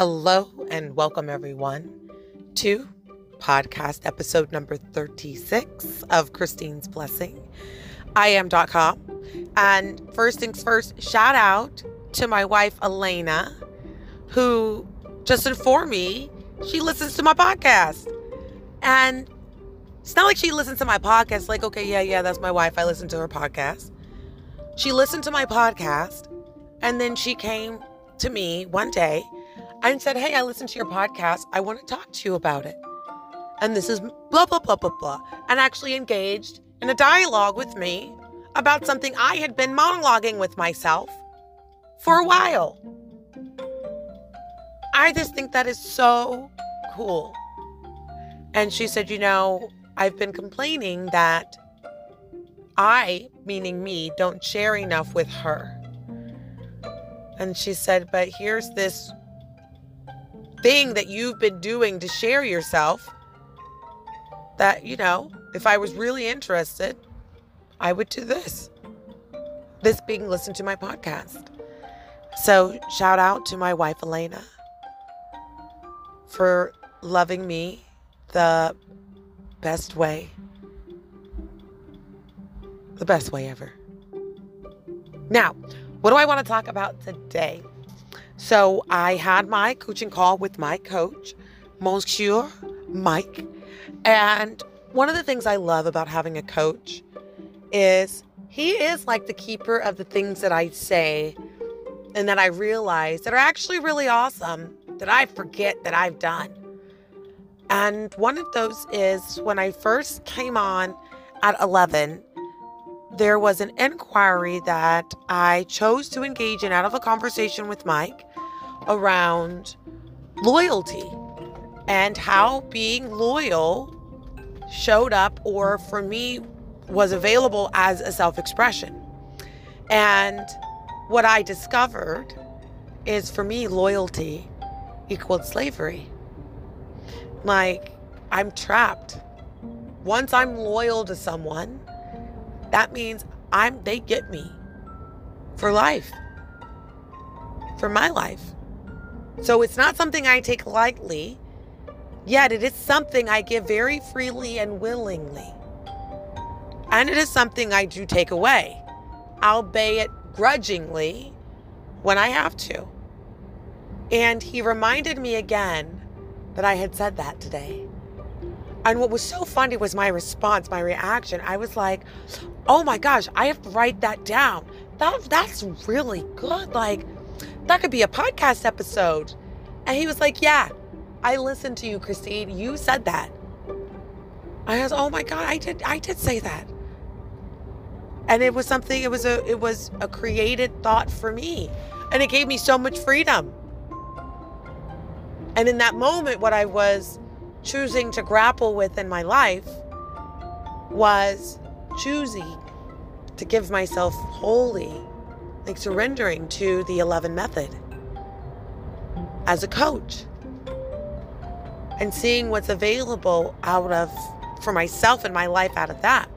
Hello and welcome everyone to podcast episode number 36 of Christine's Blessing. I am.com. And first things first, shout out to my wife Elena, who just informed me she listens to my podcast. And it's not like she listens to my podcast, like, okay, yeah, yeah, that's my wife. I listen to her podcast. She listened to my podcast, and then she came to me one day and said, Hey, I listened to your podcast. I want to talk to you about it. And this is blah, blah, blah, blah, blah. And actually engaged in a dialogue with me about something I had been monologuing with myself for a while. I just think that is so cool. And she said, You know, I've been complaining that I, meaning me, don't share enough with her. And she said, But here's this thing that you've been doing to share yourself that, you know, if I was really interested, I would do this. This being listened to my podcast. So, shout out to my wife, Elena, for loving me the best way. The best way ever. Now, what do I want to talk about today? So I had my coaching call with my coach, Monsieur Mike. And one of the things I love about having a coach is he is like the keeper of the things that I say and that I realize that are actually really awesome that I forget that I've done. And one of those is when I first came on at 11, there was an inquiry that I chose to engage in out of a conversation with Mike around loyalty and how being loyal showed up or for me was available as a self expression. And what I discovered is for me, loyalty equaled slavery. Like, I'm trapped. Once I'm loyal to someone, that means I'm they get me for life. For my life. So it's not something I take lightly, yet it is something I give very freely and willingly. And it is something I do take away, albeit grudgingly when I have to. And he reminded me again that I had said that today. And what was so funny was my response, my reaction. I was like, oh my gosh, I have to write that down. That, that's really good. Like, that could be a podcast episode. And he was like, Yeah, I listened to you, Christine. You said that. I was, oh my God, I did I did say that. And it was something, it was a it was a created thought for me. And it gave me so much freedom. And in that moment, what I was choosing to grapple with in my life was choosing to give myself wholly like surrendering to the 11 method as a coach and seeing what's available out of for myself and my life out of that.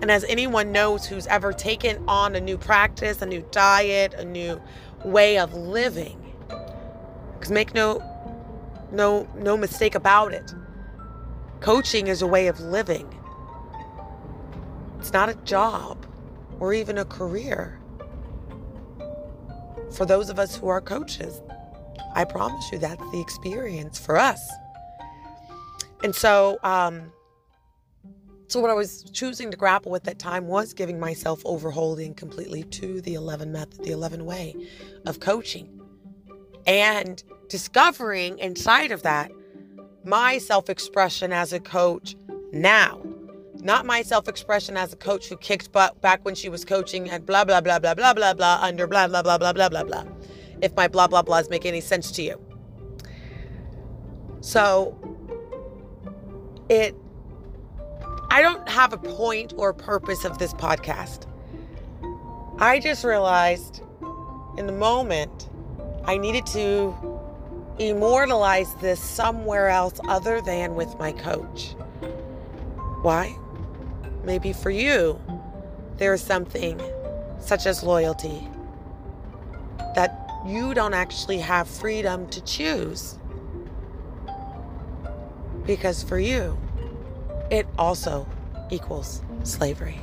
And as anyone knows who's ever taken on a new practice, a new diet, a new way of living, because make no no no mistake about it. Coaching is a way of living. It's not a job or even a career for those of us who are coaches. I promise you that's the experience for us. And so, um, so what I was choosing to grapple with that time was giving myself overholding completely to the 11 method, the 11 way of coaching. And discovering inside of that my self expression as a coach now not my self expression as a coach who kicked butt back when she was coaching at blah, blah, blah, blah, blah, blah, blah, under blah, blah, blah, blah, blah, blah, blah. If my blah, blah, blahs make any sense to you. So it, I don't have a point or purpose of this podcast. I just realized in the moment I needed to immortalize this somewhere else other than with my coach. Why? Maybe for you, there is something such as loyalty that you don't actually have freedom to choose. Because for you, it also equals slavery.